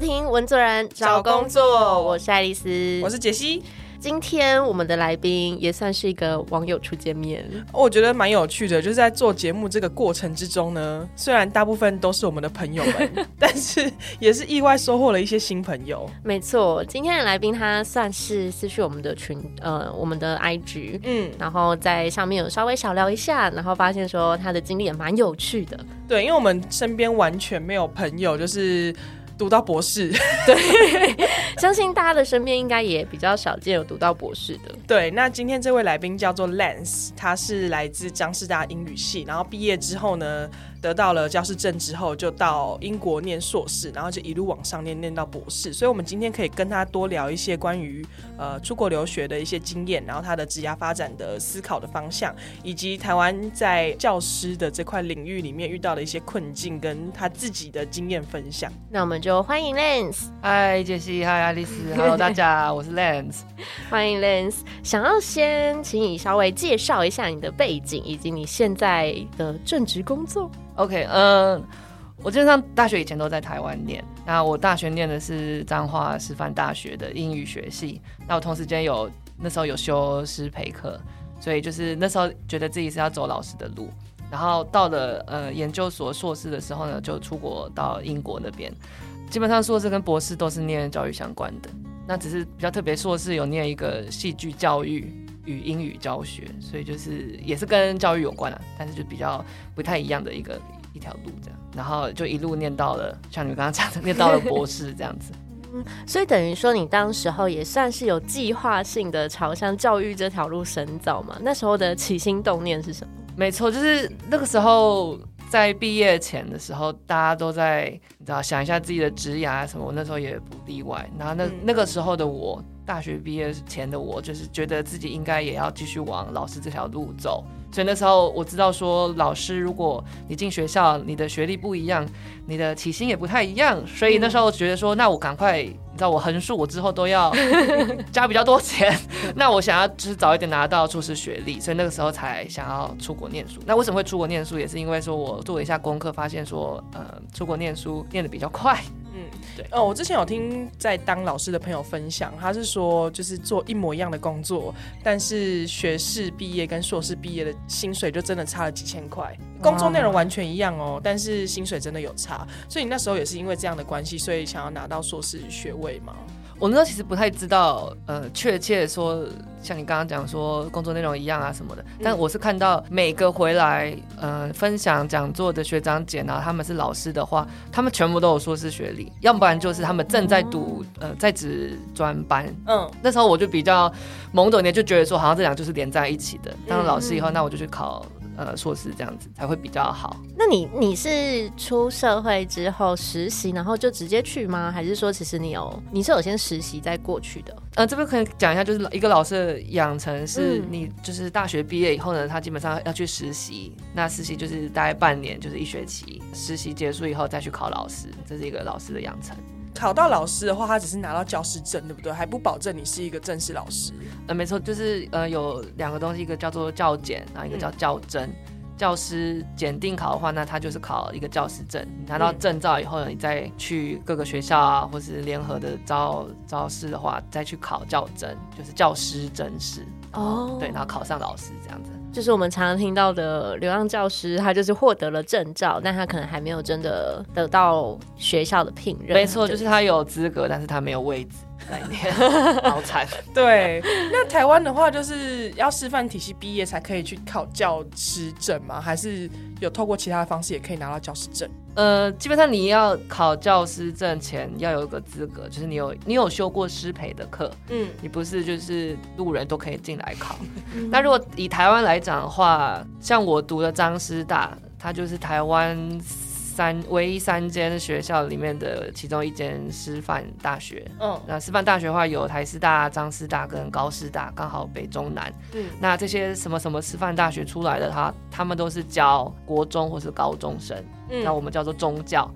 听文作人找工作，我是爱丽丝，我是杰西。今天我们的来宾也算是一个网友初见面，我觉得蛮有趣的。就是在做节目这个过程之中呢，虽然大部分都是我们的朋友们，但是也是意外收获了一些新朋友。没错，今天的来宾他算是私讯我们的群，呃，我们的 IG，嗯，然后在上面有稍微小聊一下，然后发现说他的经历也蛮有趣的。对，因为我们身边完全没有朋友，就是。读到博士，对，相信大家的身边应该也比较少见有读到博士的。对，那今天这位来宾叫做 Lance，他是来自江师大英语系，然后毕业之后呢。得到了教师证之后，就到英国念硕士，然后就一路往上念，念到博士。所以，我们今天可以跟他多聊一些关于呃出国留学的一些经验，然后他的职涯发展的思考的方向，以及台湾在教师的这块领域里面遇到的一些困境，跟他自己的经验分享。那我们就欢迎 Lance。嗨，杰西，嗨，爱丽丝，Hello，大家，我是 Lance。欢迎 Lance。想要先请你稍微介绍一下你的背景，以及你现在的正职工作。OK，嗯，我基本上大学以前都在台湾念。那我大学念的是彰化师范大学的英语学系。那我同时间有那时候有修师培课，所以就是那时候觉得自己是要走老师的路。然后到了呃研究所硕士的时候呢，就出国到英国那边。基本上硕士跟博士都是念教育相关的。那只是比较特别，硕士有念一个戏剧教育与英语教学，所以就是也是跟教育有关啊，但是就比较不太一样的一个。一条路这样，然后就一路念到了，像你刚刚讲的，念到了博士这样子。嗯，所以等于说你当时候也算是有计划性的朝向教育这条路深造嘛？那时候的起心动念是什么？没错，就是那个时候在毕业前的时候，大家都在你知道想一下自己的职涯什么，我那时候也不例外。然后那那个时候的我，大学毕业前的我，就是觉得自己应该也要继续往老师这条路走。所以那时候我知道说，老师如果你进学校，你的学历不一样，你的起薪也不太一样。所以那时候觉得说，那我赶快，你知道我横竖我之后都要加比较多钱。那我想要就是早一点拿到硕士学历，所以那个时候才想要出国念书。那为什么会出国念书，也是因为说我做了一下功课，发现说，呃，出国念书念的比较快。嗯，对。哦，我之前有听在当老师的朋友分享，他是说就是做一模一样的工作，但是学士毕业跟硕士毕业的薪水就真的差了几千块。工作内容完全一样哦，但是薪水真的有差。所以你那时候也是因为这样的关系，所以想要拿到硕士学位吗？我那时候其实不太知道，呃，确切说，像你刚刚讲说工作内容一样啊什么的，但我是看到每个回来，呃，分享讲座的学长姐呢，他们是老师的话，他们全部都有硕士学历，要不然就是他们正在读，呃，在职专班。嗯，那时候我就比较懵懂一点，就觉得说好像这两就是连在一起的。当了老师以后，那我就去考。呃，硕士这样子才会比较好。那你你是出社会之后实习，然后就直接去吗？还是说其实你有你是有先实习再过去的？呃，这边可以讲一下，就是一个老师的养成是，你就是大学毕业以后呢，他基本上要去实习。那实习就是大概半年，就是一学期。实习结束以后再去考老师，这是一个老师的养成。考到老师的话，他只是拿到教师证，对不对？还不保证你是一个正式老师。呃，没错，就是呃有两个东西，一个叫做教检，然后一个叫教甄。教师检定考的话，那他就是考一个教师证。你拿到证照以后呢，你再去各个学校啊，或是联合的招招师的话，再去考教甄，就是教师真试。哦，对，然后考上老师这样子。就是我们常常听到的流浪教师，他就是获得了证照，但他可能还没有真的得到学校的聘任。没错，就是他有资格，但是他没有位置。好惨。对，那台湾的话，就是要师范体系毕业才可以去考教师证吗？还是有透过其他的方式也可以拿到教师证？呃，基本上你要考教师证前要有一个资格，就是你有你有修过师培的课，嗯，你不是就是路人都可以进来考。那如果以台湾来讲的话，像我读的张师大，它就是台湾三唯一三间学校里面的其中一间师范大学。嗯，那师范大学的话有台师大、张师大跟高师大，刚好北中南。嗯，那这些什么什么师范大学出来的，他他们都是教国中或是高中生。那我们叫做中教，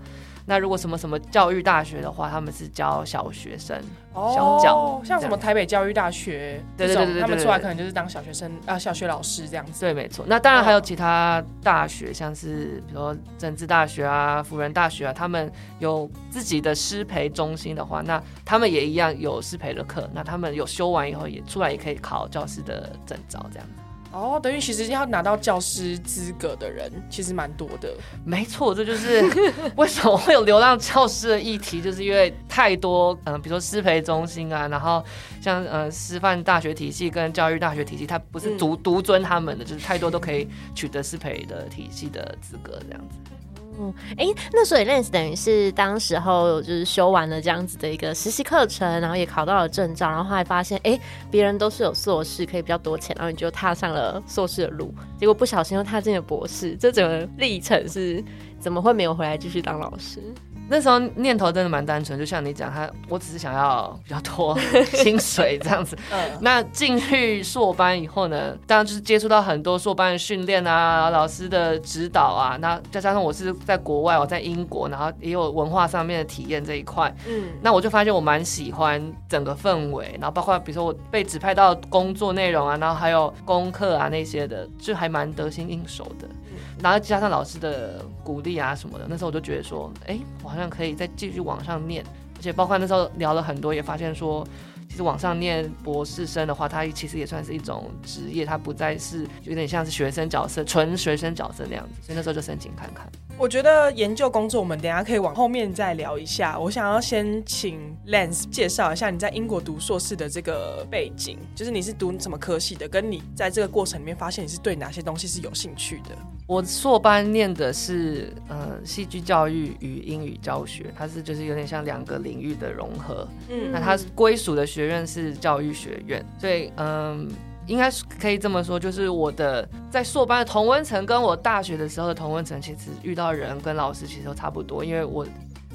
那如果什么什么教育大学的话，他们是教小学生。小教像什么台北教育大学，对对对对，他们出来可能就是当小学生啊，小学老师这样子。对，没错。那当然还有其他大学，像是比如说政治大学啊、辅仁大学啊，他们有自己的师培中心的话，那他们也一样有师培的课。那他们有修完以后，也出来也可以考教师的证照这样子。哦，等于其实要拿到教师资格的人其实蛮多的。没错，这就是 为什么会有流浪教师的议题，就是因为太多，嗯，比如说师培中心啊，然后像呃师范大学体系跟教育大学体系，它不是独独尊他们的，就是太多都可以取得师培的体系的资格这样子。嗯，哎，那所以 Lens 等于是当时候就是修完了这样子的一个实习课程，然后也考到了证照，然后后来发现，哎，别人都是有硕士，可以比较多钱，然后你就踏上了硕士的路，结果不小心又踏进了博士，这整个历程是怎么会没有回来继续当老师？那时候念头真的蛮单纯，就像你讲，他我只是想要比较多 薪水这样子。那进去硕班以后呢，当然就是接触到很多硕班的训练啊，老师的指导啊。那再加上我是在国外，我在英国，然后也有文化上面的体验这一块。嗯，那我就发现我蛮喜欢整个氛围，然后包括比如说我被指派到工作内容啊，然后还有功课啊那些的，就还蛮得心应手的。然后加上老师的鼓励啊什么的，那时候我就觉得说，哎，我好像可以再继续往上念，而且包括那时候聊了很多，也发现说。其实往上念博士生的话，它其实也算是一种职业，它不再是有点像是学生角色，纯学生角色那样子，所以那时候就申请看看。我觉得研究工作，我们等下可以往后面再聊一下。我想要先请 Lance 介绍一下你在英国读硕士的这个背景，就是你是读什么科系的，跟你在这个过程里面发现你是对哪些东西是有兴趣的。我硕班念的是呃戏剧教育与英语教学，它是就是有点像两个领域的融合。嗯，那它归属的学院是教育学院，所以嗯。应该是可以这么说，就是我的在硕班的同温层，跟我大学的时候的同温层，其实遇到人跟老师其实都差不多。因为我，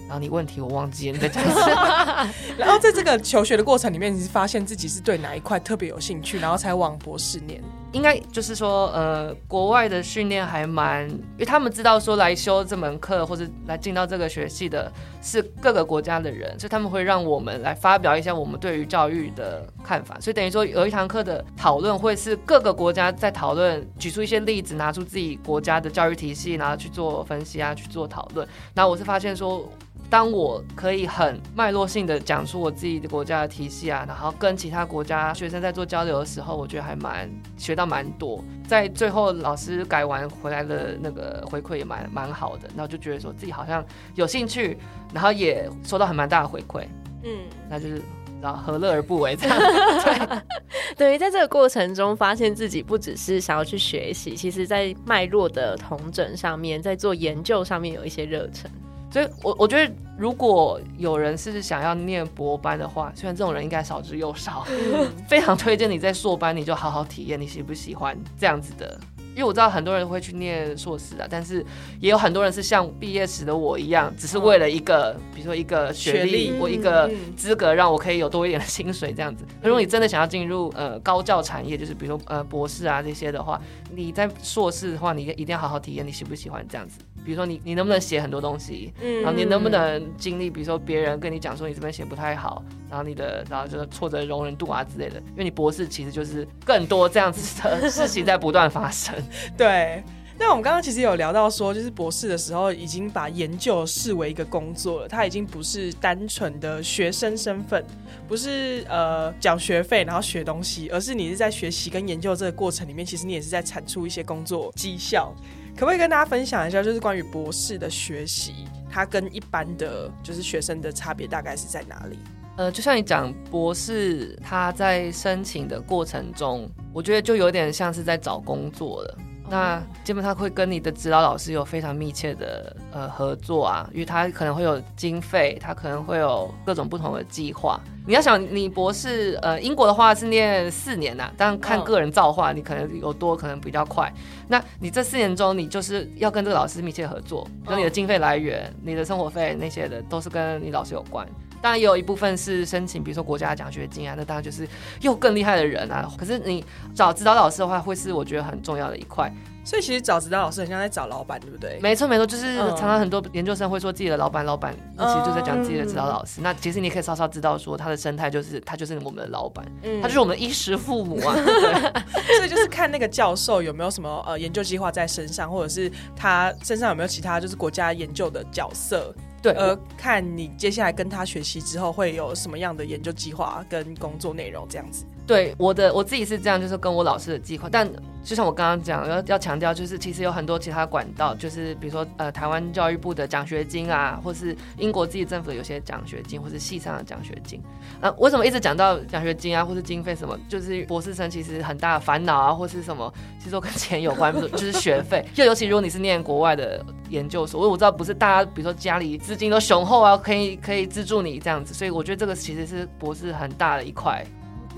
然后你问题我忘记了你在讲什么。然后在这个求学的过程里面，你是发现自己是对哪一块特别有兴趣，然后才往博士念。应该就是说，呃，国外的训练还蛮，因为他们知道说来修这门课或者来进到这个学系的是各个国家的人，所以他们会让我们来发表一下我们对于教育的看法。所以等于说有一堂课的讨论会是各个国家在讨论，举出一些例子，拿出自己国家的教育体系，然后去做分析啊，去做讨论。然后我是发现说。当我可以很脉络性的讲出我自己的国家的体系啊，然后跟其他国家学生在做交流的时候，我觉得还蛮学到蛮多。在最后老师改完回来的那个回馈也蛮蛮好的，然后就觉得说自己好像有兴趣，然后也收到很蛮大的回馈。嗯，那就是然后何乐而不为这样。对，于在这个过程中发现自己不只是想要去学习，其实在脉络的同整上面，在做研究上面有一些热忱。所以，我我觉得，如果有人是想要念博班的话，虽然这种人应该少之又少，非常推荐你在硕班，你就好好体验你喜不喜欢这样子的。因为我知道很多人会去念硕士啊，但是也有很多人是像毕业时的我一样，只是为了一个，比如说一个学历或一个资格，让我可以有多一点的薪水这样子。如果你真的想要进入呃高教产业，就是比如说呃博士啊这些的话，你在硕士的话，你一定要好好体验你喜不喜欢这样子。比如说你你能不能写很多东西，嗯然后你能不能经历，比如说别人跟你讲说你这边写不太好，然后你的然后就是挫折容忍度啊之类的，因为你博士其实就是更多这样子的事情在不断发生。对，那我们刚刚其实有聊到说，就是博士的时候已经把研究视为一个工作了，他已经不是单纯的学生身份，不是呃缴学费然后学东西，而是你是在学习跟研究这个过程里面，其实你也是在产出一些工作绩效。可不可以跟大家分享一下，就是关于博士的学习，它跟一般的就是学生的差别大概是在哪里？呃，就像你讲，博士他在申请的过程中，我觉得就有点像是在找工作了。那基本上会跟你的指导老师有非常密切的呃合作啊，因为他可能会有经费，他可能会有各种不同的计划。你要想，你博士呃英国的话是念四年呐，但看个人造化，你可能有多可能比较快。那你这四年中，你就是要跟这个老师密切合作，跟你的经费来源、你的生活费那些的，都是跟你老师有关。当然也有一部分是申请，比如说国家奖学金啊，那当然就是又更厉害的人啊。可是你找指导老师的话，会是我觉得很重要的一块。所以其实找指导老师很像在找老板，对不对？没错没错，就是嗯常常很多研究生会说自己的老板老板，那其实就在讲自己的指导老嗯师。那其实你可以稍稍知道说他的生态就是他就是我们的老板，嗯他就是我们的衣食父母啊。对所以就是看那个教授有没有什么呃研究计划在身上，或者是他身上有没有其他就是国家研究的角色，对，而看你接下来跟他学习之后会有什么样的研究计划跟工作内容这样子。对我的我自己是这样，就是跟我老师的计划，但就像我刚刚讲，要要强调，就是其实有很多其他管道，就是比如说呃台湾教育部的奖学金啊，或是英国自己政府的有些奖学金，或是系上的奖学金。呃，为什么一直讲到奖学金啊，或是经费什么？就是博士生其实很大的烦恼啊，或是什么，其实都跟钱有关，就是学费。就尤其如果你是念国外的研究所，我我知道不是大家，比如说家里资金都雄厚啊，可以可以资助你这样子，所以我觉得这个其实是博士很大的一块。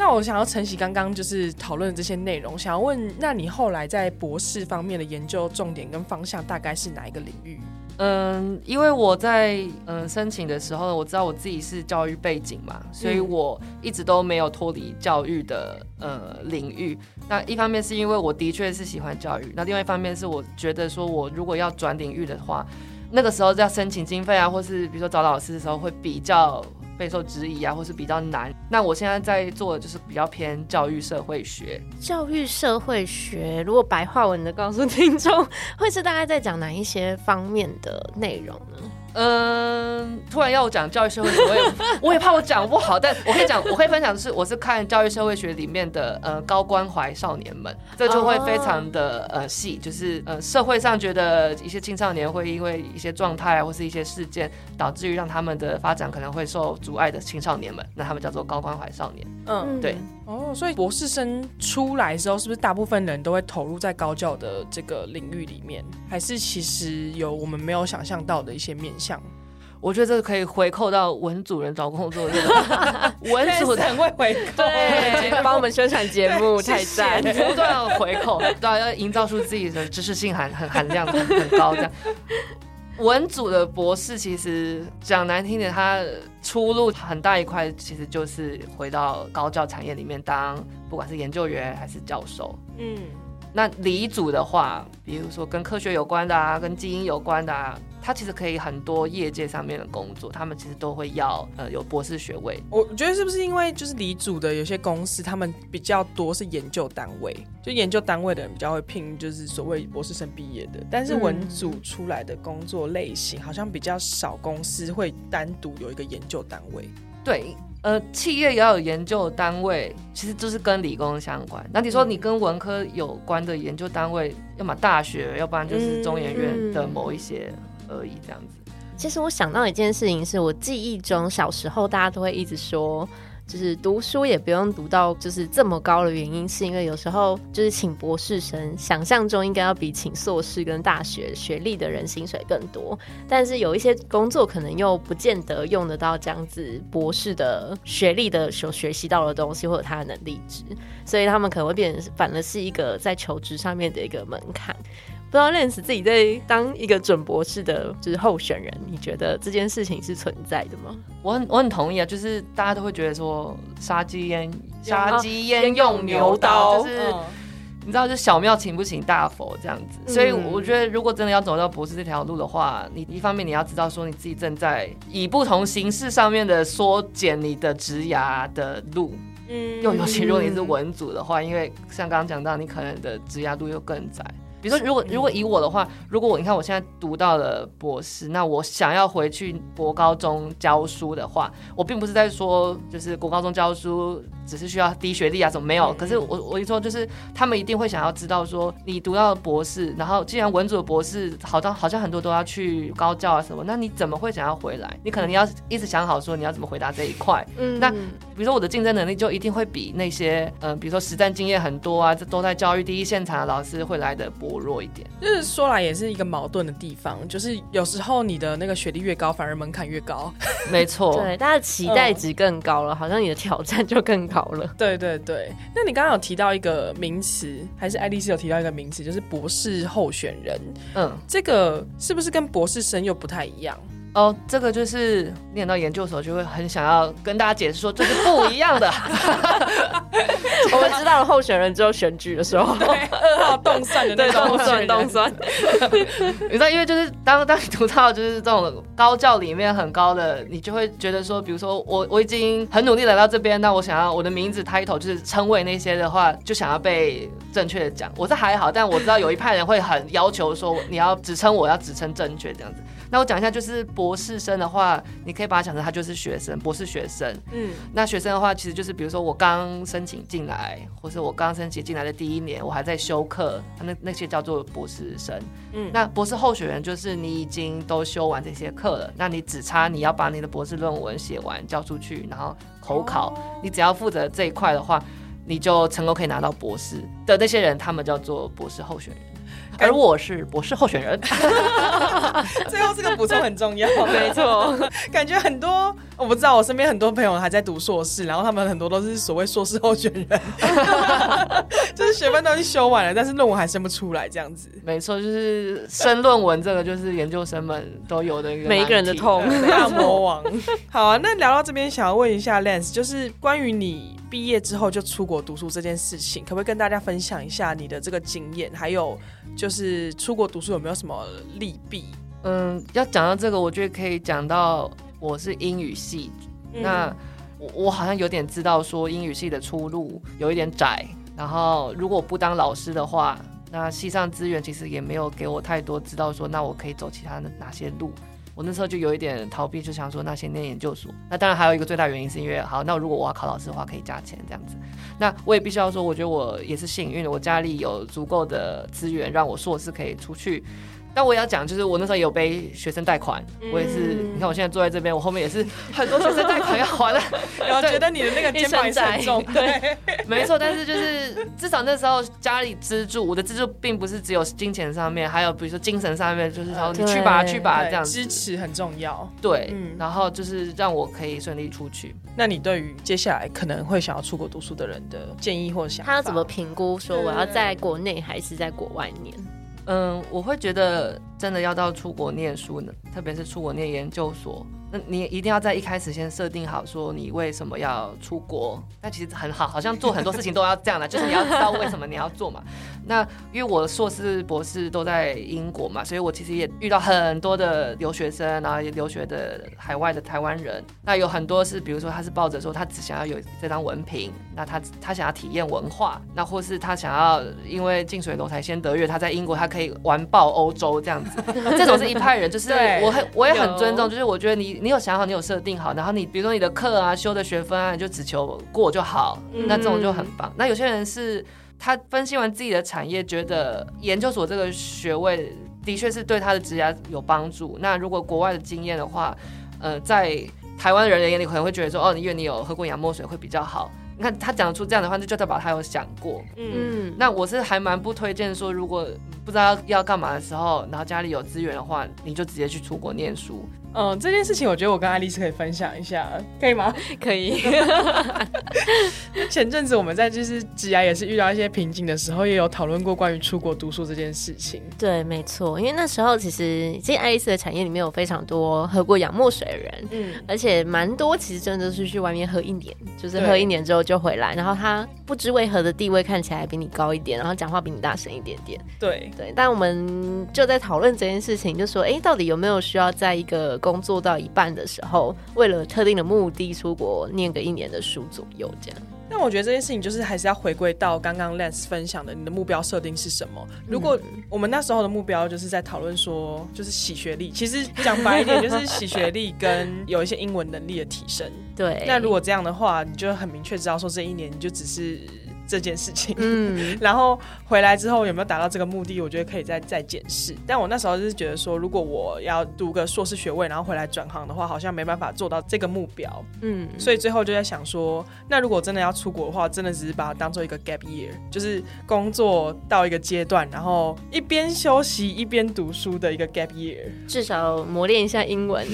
那我想要承袭刚刚就是讨论的这些内容，想要问，那你后来在博士方面的研究重点跟方向大概是哪一个领域？嗯，因为我在嗯申请的时候，我知道我自己是教育背景嘛，所以嗯我一直都没有脱离教育的呃领域。那一方面是因为我的确是喜欢教育，那另外一方面是我觉得说我如果要转领域的话，那个时候要申请经费啊，或是比如说找老师的时候会比较备受质疑啊，或是比较难。那我现在在做的就是比较偏教育社会学，教育社会学，如果白话文的告诉 听众，会是大概在讲哪一些方面的内容呢？嗯，突然要我讲教育社会学，我也我也怕我讲不好，但我可以讲，我可以分享的是，我是看教育社会学里面的呃高关怀少年们，这就会非常的呃细，就是呃社会上觉得一些青少年会因为一些状态啊或是一些事件，导致于让他们的发展可能会受阻碍的青少年们，那他们叫做高关怀少年。嗯，对哦，所以博士生出来之后，是不是大部分人都会投入在高教的这个领域里面？还是其实有我们没有想象到的一些面向？我觉得这个可以回扣到文组人找工作的这个 文组的很会回扣，对，帮我们宣传节目，太赞！不断要回扣，对啊，要营造出自己的知识性含很含量很很高这样。文组的博士其实讲难听点，他出路很大一块，其实就是回到高教产业里面当，不管是研究员还是教授。嗯，那理组的话，比如说跟科学有关的啊，跟基因有关的啊，它其实可以很多业界上面的工作，他们其实都会要呃有博士学位。我觉得是不是因为就是理组的有些公司，他们比较多是研究单位，就研究单位的人比较会聘，就是所谓博士生毕业的。但是文组出来的工作类型，好像比较少公司会单独有一个研究单位。对，呃，企业也要有研究单位，其实就是跟理工相关。那你说你跟文科有关的研究单位，要么大学，要不然就是中研院的某一些而已，这样子。其实我想到一件事情，是我记忆中小时候大家都会一直说。就是读书也不用读到就是这么高的原因，是因为有时候就是请博士生，想象中应该要比请硕士跟大学学历的人薪水更多，但是有一些工作可能又不见得用得到这样子博士的学历的所学习到的东西或者他的能力值，所以他们可能会变成反而是一个在求职上面的一个门槛。不知道 Lens 自己在当一个准博士的，就是候选人，你觉得这件事情是存在的吗？我很我很同意啊，就是大家都会觉得说杀鸡焉杀鸡焉用牛刀，就是。嗯你知道，就小庙请不请大佛这样子，嗯所以我觉得，如果真的要走到博士这条路的话，你一方面你要知道说你自己正在以不同形式上面的缩减你的职涯的路，嗯又尤其如果你是文组的话，因为像刚刚讲到，你可能的职涯路又更窄。比如说，如果如果以我的话，如果我你看我现在读到了博士，那我想要回去国高中教书的话，我并不是在说就是国高中教书只是需要低学历啊什么没有，嗯可是我我一说就是他们一定会想要知道说你读到了博士，然后既然文组的博士好像好像很多都要去高教啊什么，那你怎么会想要回来？你可能你要一直想好说你要怎么回答这一块。嗯那比如说我的竞争能力就一定会比那些嗯、呃比如说实战经验很多啊，这都在教育第一现场的老师会来的薄弱一点。就是说来也是一个矛盾的地方，就是有时候你的那个学历越高，反而门槛越高。没错，对，大家期待值更高了，好像你的挑战就更高了。对对对，那你刚刚有提到一个名词，还是爱丽丝有提到一个名词，就是博士候选人。嗯，这个是不是跟博士生又不太一样？哦，这个就是念到研究所就会很想要跟大家解释说这是不一样的。我们知道了候选人之后选举的时候，二号动算的那对，种动算动算，你知道，因为就是当当你读到就是这种高教里面很高的，你就会觉得说，比如说我我已经很努力来到这边，那我想要我的名字 title 就是称谓那些的话，就想要被正确的讲。我是还好，但我知道有一派人会很要求说，你要只称我要只称正确这样子。那我讲一下，就是博士生的话，你可以把它想成他就是学生，博士学生。嗯，那学生的话，其实就是比如说我刚申请进来，或是我刚申请进来的第一年，我还在修课，那那些叫做博士生。嗯，那博士候选人就是你已经都修完这些课了，那你只差你要把你的博士论文写完交出去，然后口考，你只要负责这一块的话，你就成功可以拿到博士的那些人，他们叫做博士候选人。而我是博士候选人，最后这个补充很重要，没错。感觉很多我不知道，我身边很多朋友还在读硕士，然后他们很多都是所谓硕士候选人，就是学分都已经修完了，但是论文还生不出来，这样子。没错，就是申论文这个，就是研究生们都有的一个每一个人的痛大魔王。好啊，那聊到这边，想要问一下 Lance，就是关于你毕业之后就出国读书这件事情，可不可以跟大家分享一下你的这个经验？还有就是出国读书有没有什么利弊？嗯，要讲到这个，我觉得可以讲到我是英语系，嗯那我我好像有点知道说英语系的出路有一点窄，然后如果不当老师的话，那系上资源其实也没有给我太多知道说，那我可以走其他的哪些路。我那时候就有一点逃避，就想说那先念研究所。那当然还有一个最大原因是因为，好，那如果我要考老师的话，可以加钱这样子。那我也必须要说，我觉得我也是幸运的，我家里有足够的资源让我硕士可以出去。但我也要讲，就是我那时候也有背学生贷款，我也是，你看我现在坐在这边，我后面也是很多学生贷款要还的。然后觉得你的那个肩膀很重，对，没错，但是就是至少那时候家里资助，我的资助并不是只有金钱上面，还有比如说精神上面，就是说你去吧去吧这样子支。持很重要。对，嗯然后就是让我可以顺利出去。那你对于接下来可能会想要出国读书的人的建议或想法？他要怎么评估说我要在国内还是在国外念？嗯，我会觉得真的要到出国念书呢，特别是出国念研究所，那你一定要在一开始先设定好，说你为什么要出国。那其实很好，好像做很多事情都要这样的，就是你要知道为什么你要做嘛。那因为我硕士、博士都在英国嘛，所以我其实也遇到很多的留学生，然后也留学的海外的台湾人。那有很多是，比如说他是抱着说他只想要有这张文凭，那他他想要体验文化，那或是他想要因为近水楼台先得月，他在英国他可以完爆欧洲这样子。这种是一派人，就是对我很我也很尊重，就是我觉得你你有想好，你有设定好，然后你比如说你的课啊、修的学分啊，你就只求过就好，那这种就很棒。那有些人是他分析完自己的产业，觉得研究所这个学位的确是对他的职业有帮助。那如果国外的经验的话，呃，在台湾人的眼里可能会觉得说，哦，因为你有喝过洋墨水会比较好。你看他讲得出这样的话，那就代表他有想过。嗯，嗯，那我是还蛮不推荐说，如果不知道要要干嘛的时候，然后家里有资源的话，你就直接去出国念书。嗯，这件事情我觉得我跟爱丽丝可以分享一下，可以吗？可以。前阵子我们在就是职涯也是遇到一些瓶颈的时候，也有讨论过关于出国读书这件事情。对，没错，因为那时候其实其实爱丽丝的产业里面有非常多喝过洋墨水的人，嗯，而且蛮多其实真的是去外面喝一年，就是喝一年之后就回来，然后他不知为何的地位看起来比你高一点，然后讲话比你大声一点点。对，对，但我们就在讨论这件事情，就说，哎，到底有没有需要在一个工作到一半的时候，为了特定的目的出国念个一年的书左右这样？但我觉得这件事情就是还是要回归到刚刚 Lance 分享的，你的目标设定是什么？如果我们那时候的目标就是在讨论说，就是洗学历，其实讲白一点就是 洗学历跟有一些英文能力的提升。对，那如果这样的话，你就很明确知道说这一年你就只是这件事情。嗯，然后回来之后有没有达到这个目的，我觉得可以再再检视。但我那时候就是觉得说，如果我要读个硕士学位，然后回来转行的话，好像没办法做到这个目标。嗯，所以最后就在想说，那如果真的要出国的话，真的只是把它当做一个 gap year，就是工作到一个阶段，然后一边休息一边读书的一个 gap year。至少磨练一下英文，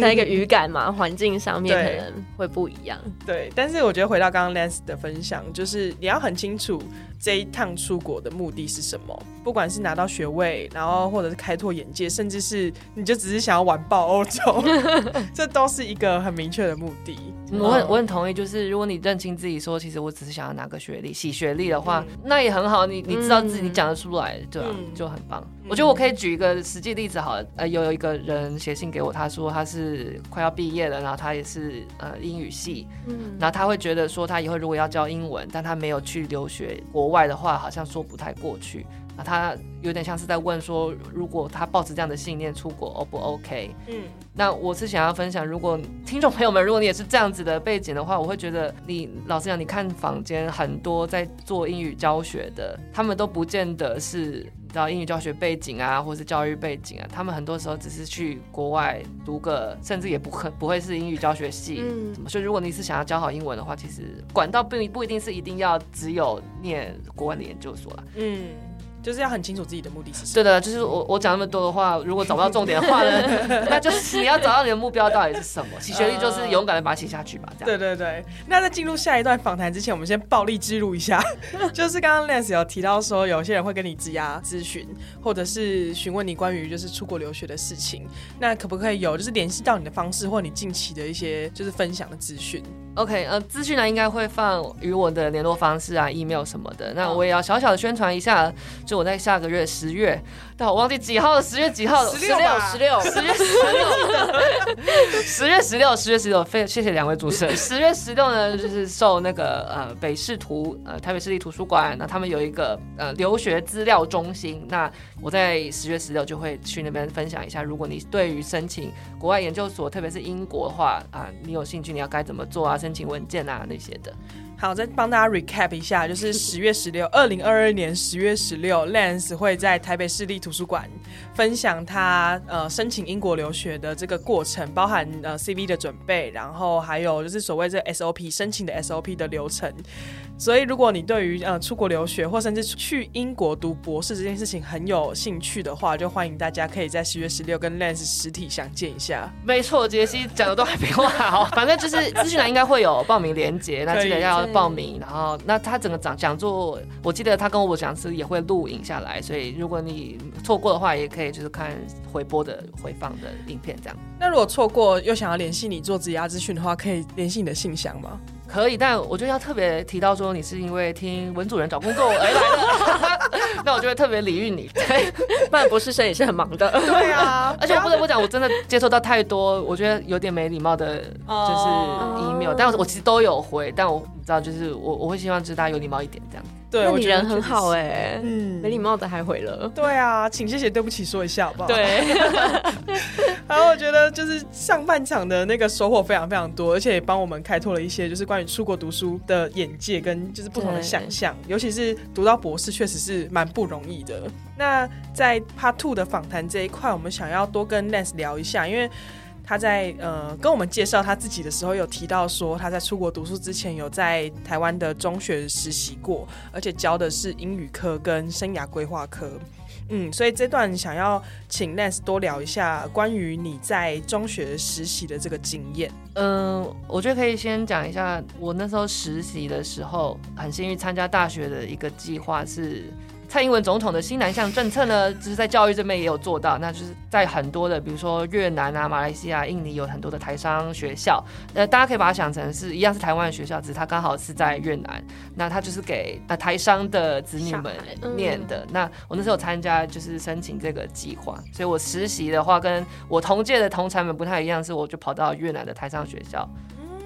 在一个语感嘛环境上面对可能会不一样。对，但是我觉得回到刚刚 Lance 的分享，就是你要很清楚这一趟出国的目的是什么，不管是拿到学位，然后或者是开拓眼界，甚至是你就只是想要玩爆欧洲，这都是一个很明确的目的。我很我很同意，就是如果你认清自己说，其实我只是想要拿个学历、洗学历的话，那也很好。你你知道自己你讲得出来，对吧？就很棒。我觉得我可以举一个实际例子，好，呃，有有一个人写信给我，他说他是快要毕业了，然后他也是呃英语系，嗯，然后他会觉得说他以后如果要教英文，但他没有去留学国外的话，好像说不太过去。那他有点像是在问说，如果他抱着这样的信念出国，O 不 OK？嗯，那我是想要分享，如果听众朋友们，如果你也是这样子的背景的话，我会觉得你老实讲，你看房间很多在做英语教学的，他们都不见得是你知道英语教学背景啊，或是教育背景啊，他们很多时候只是去国外读个，甚至也不可不会是英语教学系。嗯，所以如果你是想要教好英文的话，其实管道并不一定是一定要只有念国外的研究所了。嗯。就是要很清楚自己的目的是什么。对的，就是我我讲那么多的话，如果找不到重点的话呢，那就是你要找到你的目标到底是什么。洗学历就是勇敢的把它写下去吧。这样。对对对。那在进入下一段访谈之前，我们先暴力记录一下，就是刚刚 Lance 有提到说，有些人会跟你质押咨询，或者是询问你关于就是出国留学的事情。那可不可以有就是联系到你的方式，或你近期的一些就是分享的资讯？OK，呃，资讯呢应该会放与我的联络方式啊、email 什么的。那我也要小小的宣传一下，就我在下个月十月，但我忘记几号了，十月几号？了，十六，十六，十月十六，十月十六，十月十六。非谢谢两位主持人。十月十六呢，就是受那个呃北市图呃台北市立图书馆，那他们有一个呃留学资料中心。那我在十月十六就会去那边分享一下，如果你对于申请国外研究所，特别是英国的话啊，你有兴趣，你要该怎么做啊？申请文件啊那些的，好，再帮大家 recap 一下，就是 十月十六，二零二二年十月十六，Lance 会在台北市立图书馆分享他呃申请英国留学的这个过程，包含呃 CV 的准备，然后还有就是所谓这 SOP 申请的 SOP 的流程。所以，如果你对于呃出国留学或甚至去英国读博士这件事情很有兴趣的话，就欢迎大家可以在十月十六跟 Lance 实体相见一下。没错，杰西讲的都还比我好。反正就是资讯栏应该会有报名链接，那记得要报名。然后，那他整个讲讲座，我记得他跟我讲是也会录影下来，所以如果你错过的话，也可以就是看回播的回放的影片这样。那如果错过又想要联系你做职涯资讯的话，可以联系你的信箱吗？可以，但我觉得要特别提到说你是因为听文主人找工作而来的，那我就会特别礼遇你。对，不然博士生也是很忙的。对啊，而且我不得不讲，我真的接收到太多，我觉得有点没礼貌的，就是 email，但我其实都有回，但我你知道就是我我会希望就是大家有礼貌一点这样。对，你人很好哎，嗯，没礼貌的还回了。对啊，请谢谢对不起说一下好不好？对。然后我觉得就是上半场的那个收获非常非常多，而且也帮我们开拓了一些就是关于出国读书的眼界跟就是不同的想象，尤其是读到博士确实是蛮不容易的。那在 Part Two 的访谈这一块，我们想要多跟 Lance 聊一下，因为。他在呃跟我们介绍他自己的时候，有提到说他在出国读书之前有在台湾的中学实习过，而且教的是英语科跟生涯规划科。嗯，所以这段想要请 Nance 多聊一下关于你在中学实习的这个经验。嗯，我觉得可以先讲一下我那时候实习的时候，很幸运参加大学的一个计划是。蔡英文总统的新南向政策呢，就是在教育这边也有做到，那就是在很多的，比如说越南啊、马来西亚、印尼有很多的台商学校，呃，大家可以把它想成是一样是台湾的学校，只是它刚好是在越南，那它就是给呃台商的子女们念的。那我那时候参加就是申请这个计划，所以我实习的话跟我同届的同才们不太一样，是我就跑到越南的台商学校。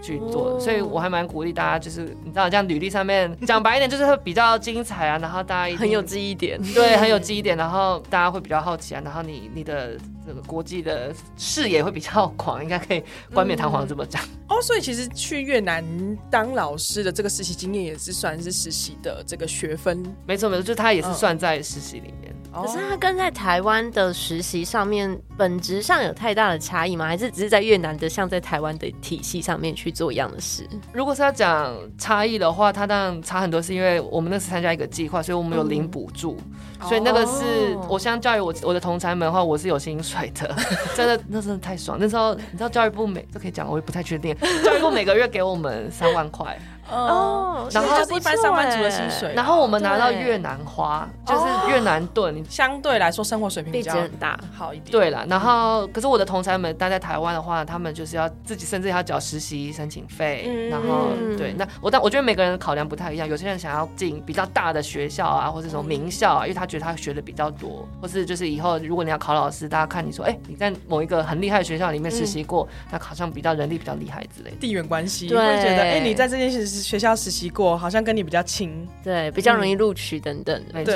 去做，所以我还蛮鼓励大家，就是你知道，这样履历上面讲白一点，就是会比较精彩啊，然后大家很有记忆点，对，很有记忆点，然后大家会比较好奇啊，然后你你的这个国际的视野会比较广，应该可以冠冕堂皇这么讲。哦，所以其实去越南当老师的这个实习经验也是算是实习的这个学分，没错没错，就他也是算在实习里面。可是它跟在台湾的实习上面本质上有太大的差异吗？还是只是在越南的像在台湾的体系上面去做一样的事？如果是要讲差异的话，它当然差很多，是因为我们那次参加一个计划，所以我们有零补助，所以那个是我相较于我我的同才们的话，我是有薪水的，真的那真的太爽。那时候你知道教育部每这可以讲，我也不太确定，教育部每个月给我们三万块。哦，然后就是一般上班族的薪水，然后我们拿到越南花，就是越南盾，相对来说生活水平比较很大，好一点。对了，然后可是我的同才们待在台湾的话，他们就是要自己甚至要缴实习申请费，然后对，那我但我觉得每个人考量不太一样，有些人想要进比较大的学校啊，或者什么名校啊，因为他觉得他学的比较多，或是就是以后如果你要考老师，大家看你说，哎，你在某一个很厉害的学校里面实习过，那考上比较人力比较厉害之类的，地缘关系会觉得，哎，你在这件事。学校实习过，好像跟你比较亲，对，比较容易录取等等，没错。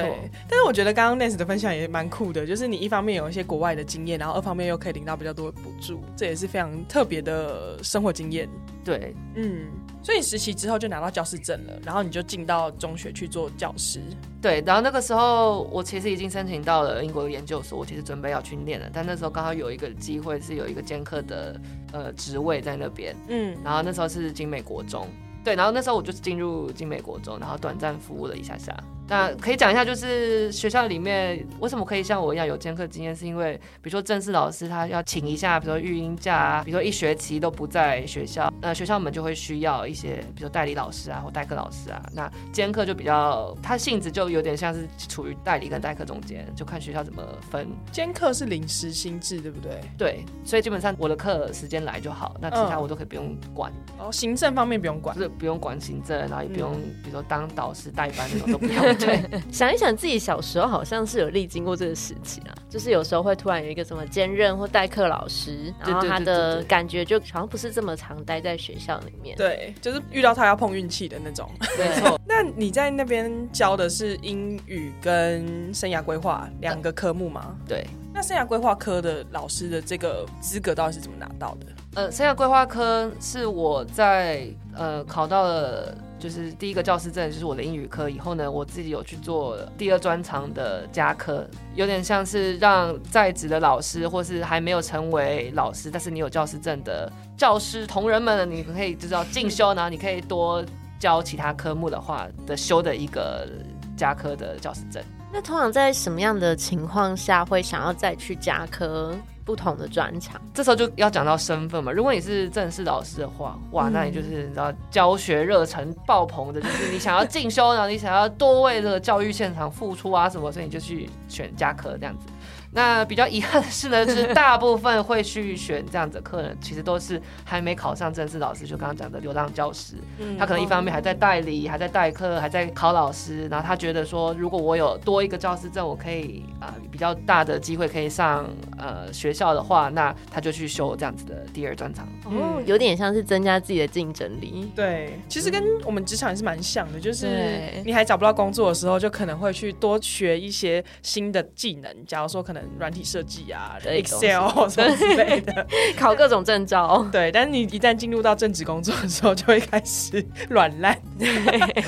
但是我觉得刚刚 Nance 的分享也蛮酷的，就是你一方面有一些国外的经验，然后二方面又可以领到比较多的补助，这也是非常特别的生活经验。对，嗯，所以实习之后就拿到教师证了，然后你就进到中学去做教师。对，然后那个时候我其实已经申请到了英国的研究所，我其实准备要去念了，但那时候刚好有一个机会是有一个兼课的呃职位在那边，嗯，然后那时候是经美国中。对，然后那时候我就是进入进美国中，然后短暂服务了一下下。那可以讲一下，就是学校里面为什么可以像我一样有兼课经验，是因为比如说正式老师他要请一下，比如说育婴假啊，比如说一学期都不在学校，那学校们就会需要一些，比如说代理老师啊或代课老师啊。那兼课就比较，它性质就有点像是处于代理跟代课中间，就看学校怎么分。兼课是临时薪制，对不对？对，所以基本上我的课时间来就好，那其他我都可以不用管。哦，行政方面不用管，就是不用管行政，然后也不用，比如说当导师代班那种 都不用。对，想一想自己小时候好像是有历经过这个时期啊，就是有时候会突然有一个什么兼任或代课老师，然后他的感觉就好像不是这么常待在学校里面。对，就是遇到他要碰运气的那种。没错。那你在那边教的是英语跟生涯规划两个科目吗？对。那生涯规划科的老师的这个资格到底是怎么拿到的？呃，生涯规划科是我在呃考到了。就是第一个教师证，就是我的英语科。以后呢，我自己有去做第二专长的加科，有点像是让在职的老师，或是还没有成为老师，但是你有教师证的教师同仁们，你可以就是要进修然后，你可以多教其他科目的话的修的一个加科的教师证。那通常在什么样的情况下会想要再去加科？不同的专长，这时候就要讲到身份嘛。如果你是正式老师的话，哇，那你就是你知道教学热忱爆棚的，就是你想要进修，然后你想要多为这个教育现场付出啊什么，所以你就去选加科这样子。那比较遗憾的是呢，就 是大部分会去选这样子的客人，其实都是还没考上正式老师，就刚刚讲的流浪教师。嗯，他可能一方面还在代理，还在代课，还在考老师，然后他觉得说，如果我有多一个教师证，我可以啊比较大的机会可以上呃学校的话，那他就去修这样子的第二专长。哦，有点像是增加自己的竞争力。对，其实跟我们职场也是蛮像的，就是你还找不到工作的时候，就可能会去多学一些新的技能。假如说可能。软体设计啊，Excel 什么之类的，考各种证照。对，但是你一旦进入到正职工作的时候，就会开始软烂，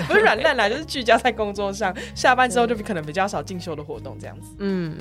不是软烂啦，就是聚焦在工作上。下班之后就可能比较少进修的活动，这样子。嗯。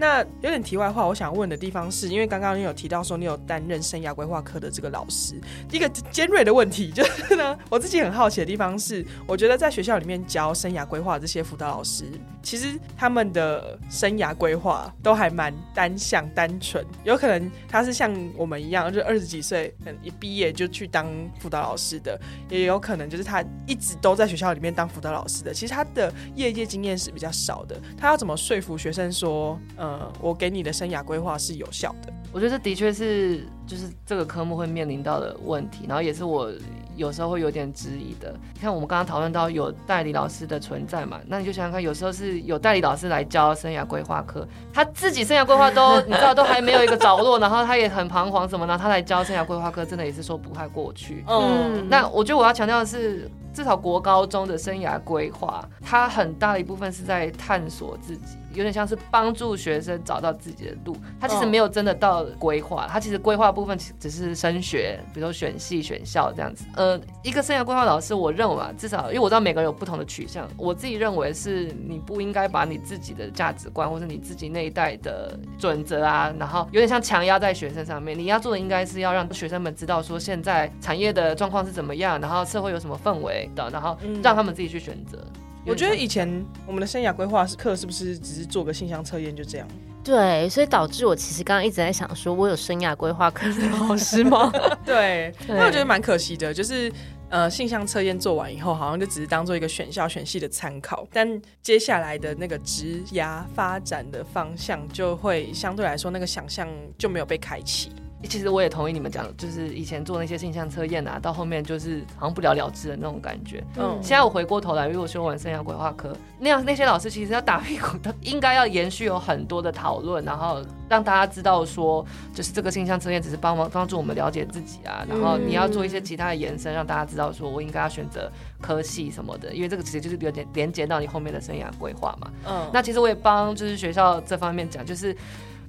那有点题外话，我想问的地方是，因为刚刚你有提到说你有担任生涯规划科的这个老师，一个尖锐的问题就是呢，我自己很好奇的地方是，我觉得在学校里面教生涯规划这些辅导老师，其实他们的生涯规划都还蛮单向、单纯，有可能他是像我们一样，就二十几岁，一毕业就去当辅导老师的，也有可能就是他一直都在学校里面当辅导老师的，其实他的业界经验是比较少的，他要怎么说服学生说，嗯？呃，我给你的生涯规划是有效的。我觉得这的确是，就是这个科目会面临到的问题，然后也是我有时候会有点质疑的。你看，我们刚刚讨论到有代理老师的存在嘛，那你就想想看，有时候是有代理老师来教生涯规划课，他自己生涯规划都你知道都还没有一个着落，然后他也很彷徨什么呢？他来教生涯规划课，真的也是说不太过去。嗯，那我觉得我要强调的是。至少国高中的生涯规划，它很大的一部分是在探索自己，有点像是帮助学生找到自己的路。他其实没有真的到规划，他其实规划部分只是升学，比如说选系、选校这样子。呃，一个生涯规划老师，我认为啊，至少因为我知道每个人有不同的取向，我自己认为是你不应该把你自己的价值观或者你自己那一代的准则啊，然后有点像强压在学生上面。你要做的应该是要让学生们知道说现在产业的状况是怎么样，然后社会有什么氛围。的，然后让他们自己去选择。我觉得以前我们的生涯规划课是不是只是做个性向测验就这样？对，所以导致我其实刚刚一直在想，说我有生涯规划课的老师吗？对，那我觉得蛮可惜的，就是。呃性向测验做完以后，好像就只是当做一个选校选系的参考，但接下来的那个职涯发展的方向就会相对来说那个想象就没有被开启。其实我也同意你们讲，就是以前做那些性向测验啊，到后面就是好像不了了之的那种感觉。嗯现在我回过头来，如果修完生涯规划科，那样那些老师其实要打屁股，他 应该要延续有很多的讨论，然后让大家知道说，就是这个性向测验只是帮忙帮助我们了解自己啊，然后你要做一些其他的延伸，让大家知道说我应该要选择科系什么的，因为这个其实就是有点连接到你后面的生涯规划嘛。嗯，那其实我也帮就是学校这方面讲，就是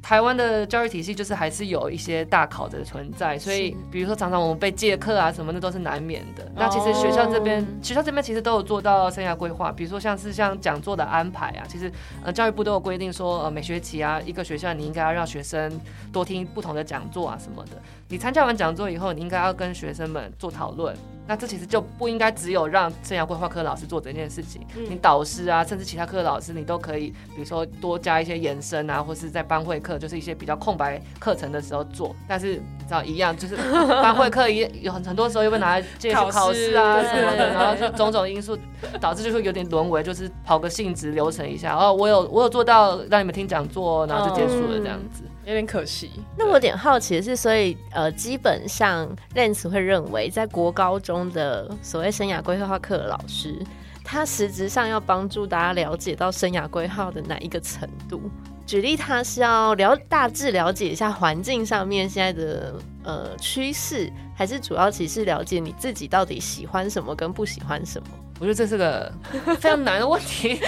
台湾的教育体系就是还是有一些大考的存在，所以比如说常常我们被借课啊什么的都是难免的。那其实学校这边，学校这边其实都有做到生涯规划，比如说像是像讲座的安排啊，其实呃教育部都有规定说，呃每学期啊一个学校你应该要让学生多听不同的讲座啊什么的。你参加完讲座以后，你应该要跟学生们做讨论。那这其实就不应该只有让生涯规划科老师做这件事情，你导师啊，甚至其他科的老师，你都可以，比如说多加一些延伸啊，或是在班会课，就是一些比较空白课程的时候做。但是你知道一样，就是 班会课也有很很多时候又被拿来借去考试考试啊什么的，然后就种种因素导致就会有点沦为，就是跑个性质流程一下，哦，我有我有做到让你们听讲座，然后就结束了这样子。有点可惜。那我有点好奇的是，所以呃，基本上 Lens 会认为，在国高中的所谓生涯规划课的老师，他实质上要帮助大家了解到生涯规划的哪一个程度？举例，他是要了大致了解一下环境上面现在的呃趋势，还是主要其实了解你自己到底喜欢什么跟不喜欢什么？我觉得这是个 非常难的问题。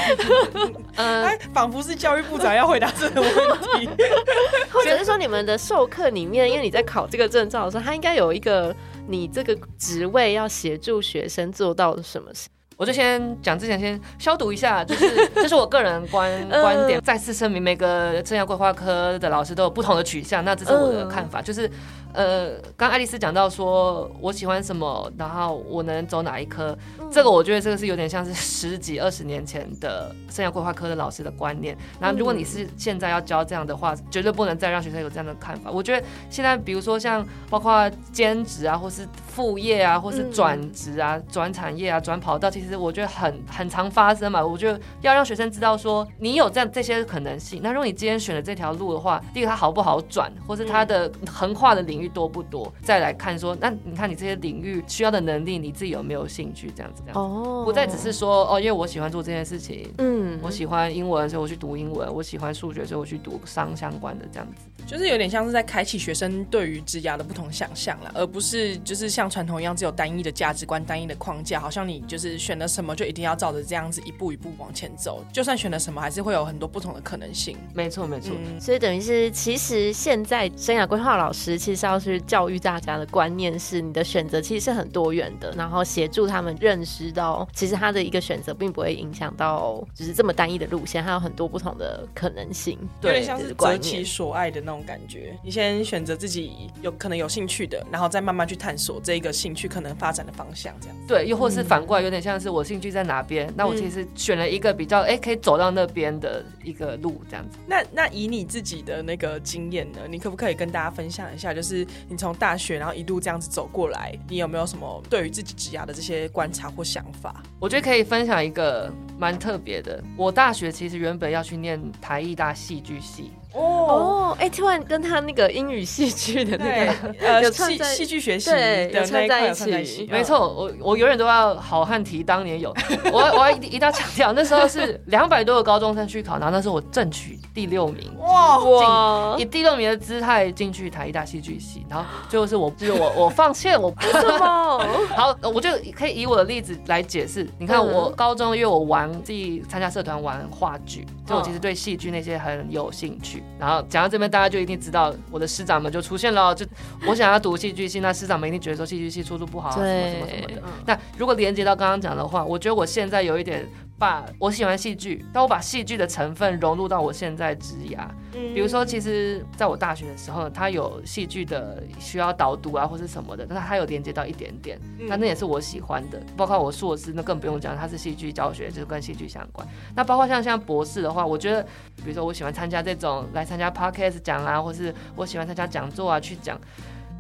嗯、哎，仿佛是教育部长要回答这个问题。或者是说，你们的授课里面，因为你在考这个证照的时候，它应该有一个你这个职位要协助学生做到什么事？我就先讲之前先消毒一下，就是这是我个人观嗯观点，再次声明，每个生涯规划科的老师都有不同的取向，那这是我的看法，就是呃，刚爱丽丝讲到说我喜欢什么，然后我能走哪一科，这个我觉得这个是有点像是十几二十年前的生涯规划科的老师的观念。那如果你是现在要教这样的话，绝对不能再让学生有这样的看法。我觉得现在比如说像包括兼职啊，或是副业啊，或是转职啊、转产业啊、转跑道，其实我觉得很很常发生嘛。我觉得要让学生知道说你有这样这些可能性。那如果你今天选了这条路的话，第一个它好不好转，或是它的横跨的领域多不多，再来看说，那你看你这些领域需要的能力，你自己有没有兴趣？这样子，这样子。哦不再只是说哦，因为我喜欢做这件事情，嗯我喜欢英文，所以我去读英文；我喜欢数学，所以我去读商相关的这样子。就是有点像是在开启学生对于职涯的不同想象了，而不是就是像传统一样只有单一的价值观、单一的框架，好像你就是选了什么就一定要照着这样子一步一步往前走，就算选了什么，还是会有很多不同的可能性。没错，没错。嗯，所以等于是，其实现在生涯规划老师其实要去教育大家的观念是，你的选择其实是很多元的，然后协助他们认识到，其实他的一个选择并不会影响到就是这么单一的路线，还有很多不同的可能性。对有点像是择其所爱的那种感觉。你先选择自己有可能有兴趣的，然后再慢慢去探索这一个兴趣可能发展的方向，这样。对，又或是反过来，有点像是我兴趣在哪边，那我其实选了一个比较哎、可以走到那边的一个路，这样子。那那以你自己的那个经验呢，你可不可以跟大家分享一下，就是你从大学然后一路这样子走过来，你有没有什么对于自己职涯的这些观察或想法？我觉得可以分享一个蛮特别的。我大学其实原本要去念台艺大戏剧系，哦，哦，哎、突然跟他那个英语戏剧的那个，，呃，戏有串在戏剧学习有在一起没错，我我永远都要好汉提当年有，我我要一一定要强调，那时候是两百多个高中生去考，然后那时候我正取第六名。哇，哇以第六名的姿态进去台艺大戏剧系，然后最后是我，就是我，我放弃了，我不什么？好，我就可以以我的例子来解释。你看，嗯我高中因为我玩自己参加社团玩话剧，所以我嗯其实对戏剧那些很有兴趣。然后讲到这边，大家就一定知道我的师长们就出现了，就我想要读戏剧系，那师长们一定觉得说戏剧系出路不好啊，什么什么什么的。嗯那如果连接到刚刚讲的话，我觉得我现在有一点把我喜欢戏剧，但我把戏剧的成分融入到我现在职涯。比如说，其实在我大学的时候，它有戏剧的需要导读啊，或是什么的，但是它有连接到一点点，那那也是我喜欢的。包括我硕士，那更不用讲，它是戏剧教学，就是跟戏剧相关。那包括像像博士的话，我觉得，比如说我喜欢参加这种来参加 podcast 讲啊，或是我喜欢参加讲座啊，去讲。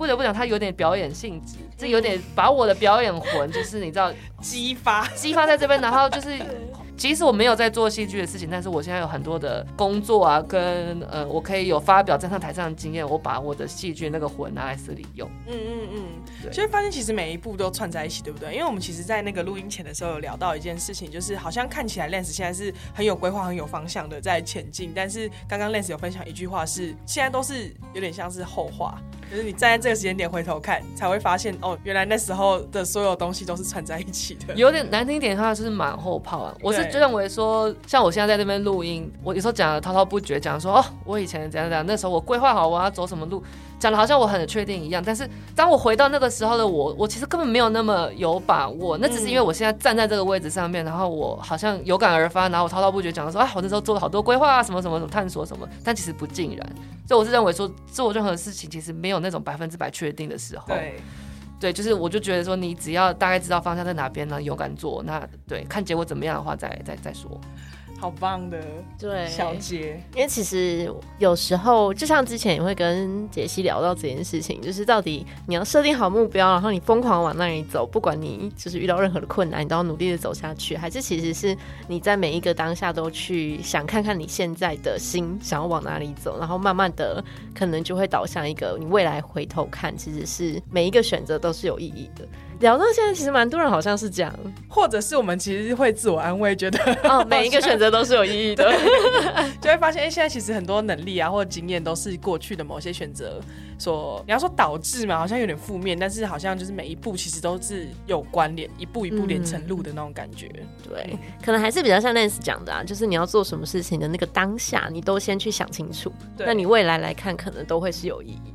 不不得不讲，他有点表演性质，这有点把我的表演魂，就是你知道激发激发在这边，然后就是。即使我没有在做戏剧的事情，但是我现在有很多的工作啊，跟呃，我可以有发表站上台上的经验，我把我的戏剧那个魂拿来私里用。嗯嗯嗯，就会发现其实每一步都串在一起，对不对？因为我们其实，在那个录音前的时候有聊到一件事情，就是好像看起来 Lens 现在是很有规划、很有方向的在前进，但是刚刚 Lens 有分享一句话是，现在都是有点像是后话。就是你站在这个时间点回头看，才会发现哦，原来那时候的所有东西都是串在一起的。有点难听一点的话，就是马后炮啊。我是就认为说，像我现在在那边录音，我有时候讲的滔滔不绝，讲说哦，我以前怎样怎样，那时候我规划好我要走什么路。讲的好像我很确定一样，但是当我回到那个时候的我，我其实根本没有那么有把握。那只是因为我现在站在这个位置上面，然后我好像有感而发，然后我滔滔不绝讲说啊，我那时候做了好多规划啊，什么什么什么探索什么，但其实不尽然。所以我是认为说，做任何事情其实没有那种百分之百确定的时候。对，对，就是我就觉得说，你只要大概知道方向在哪边呢，勇敢做，那对，看结果怎么样的话，再再再说。好棒的，对。小杰，因为其实有时候就像之前也会跟杰西聊到这件事情，就是到底你要设定好目标，然后你疯狂往那里走，不管你就是遇到任何的困难，你都要努力的走下去，还是其实是你在每一个当下都去想看看你现在的心想要往哪里走，然后慢慢的可能就会导向一个你未来回头看，其实是每一个选择都是有意义的。聊到现在，其实蛮多人好像是这样，或者是我们其实会自我安慰，觉得哦，每一个选择都是有意义的，就会发现，哎，现在其实很多能力啊，或者经验都是过去的某些选择所，你要说导致嘛，好像有点负面，但是好像就是每一步其实都是有关联，一步一步连成路的那种感觉。对，可能还是比较像 Lance 讲的啊，就是你要做什么事情的那个当下，你都先去想清楚，那你未来来看，可能都会是有意义。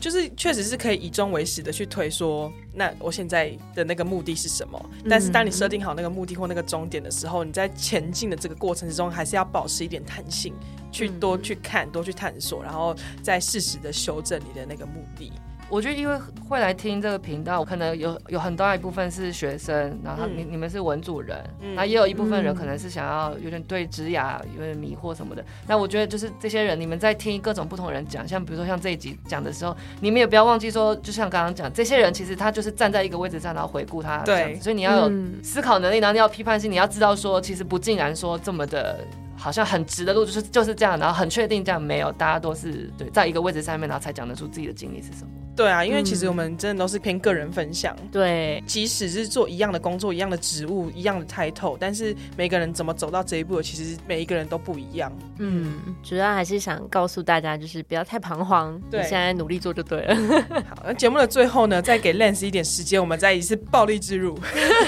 就是确实是可以以终为始的去推说，那我现在的那个目的是什么？但是当你设定好那个目的或那个终点的时候，你在前进的这个过程之中，还是要保持一点弹性，去多去看，多去探索，然后再适时的修正你的那个目的。我觉得，因为会来听这个频道，可能有有很大一部分是学生，然后你你们是文主人，那也有一部分人可能是想要有点对职雅有点迷惑什么的。那我觉得就是这些人，你们在听各种不同人讲，像比如说像这一集讲的时候，你们也不要忘记说，就像刚刚讲，这些人其实他就是站在一个位置上，然后回顾他，对，所以你要有思考能力，然后你要批判性，你要知道说，其实不尽然说这么的。好像很直的路就是就是这样，然后很确定这样没有，大家都是对在一个位置上面，然后才讲得出自己的经历是什么。对啊，因为其实我们真的都是偏个人分享。对，即使是做一样的工作、一样的职务、一样的 title，但是每个人怎么走到这一步，其实每一个人都不一样。嗯，主要还是想告诉大家，就是不要太彷徨，对，现在努力做就对了。好，那节目的最后呢，再给 Lance 一点时间，我们再一次暴力之入。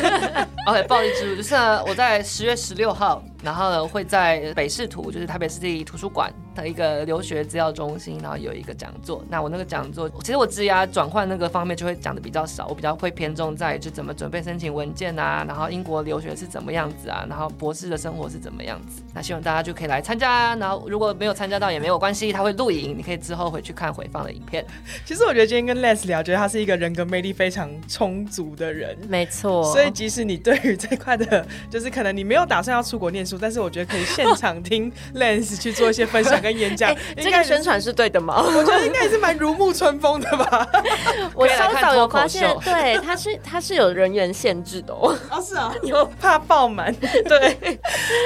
OK，暴力之入就是我在十月十六号。然后呢，会在北市图，就是台北市立图书馆的一个留学资料中心，然后有一个讲座。那我那个讲座，其实我职涯转换那个方面就会讲的比较少，我比较会偏重在就怎么准备申请文件啊，然后英国留学是怎么样子啊，然后博士的生活是怎么样子。那希望大家就可以来参加，然后如果没有参加到也没有关系，他会录影，你可以之后回去看回放的影片。其实我觉得今天跟 Les 聊，觉得他是一个人格魅力非常充足的人，没错。所以即使你对于这块的，就是可能你没有打算要出国念书，但是我觉得可以。现场听 Lens 去做一些分享跟演讲，这个宣传是对的吗？我觉得应该也是蛮如沐春风的吧。我稍早有发现，对，他是他是有人员限制的哦。啊，是啊，有怕爆满。对，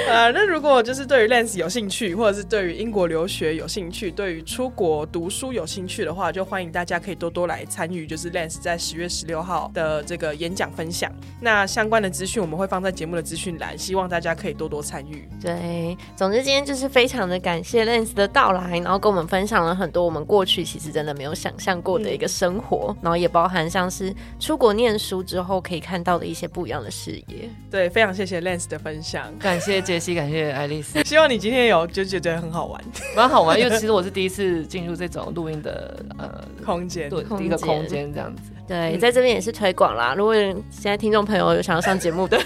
呃，那如果就是对于 Lens 有兴趣，或者是对于英国留学有兴趣，对于出国读书有兴趣的话，就欢迎大家可以多多来参与，就是 Lens 在十月十六号的这个演讲分享。那相关的资讯我们会放在节目的资讯栏，希望大家可以多多参与。对。总之，今天就是非常的感谢 Lens 的到来，然后跟我们分享了很多我们过去其实真的没有想象过的一个生活，然后也包含像是出国念书之后可以看到的一些不一样的视野。对，非常谢谢 Lance 的分享，感谢杰西，感谢爱丽丝。希望你今天有就觉得很好玩，蛮好玩，因为其实我是第一次进入这种录音的呃空间，对，一个空间这样子。对，在这边也是推广啦。如果现在听众朋友有想要上节目的。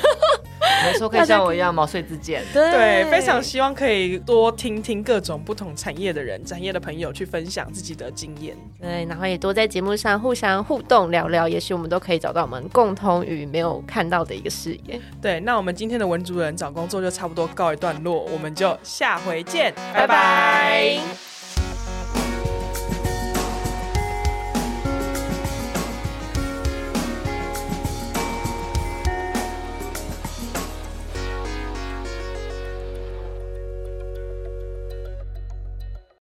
没错，可以像我一样毛遂自荐。对，非常希望可以多听听各种不同产业的人、产业的朋友去分享自己的经验。对，然后也多在节目上互相互动聊聊，也许我们都可以找到我们共同与没有看到的一个视野。对，那我们今天的文主人找工作就差不多告一段落，我们就下回见，拜拜。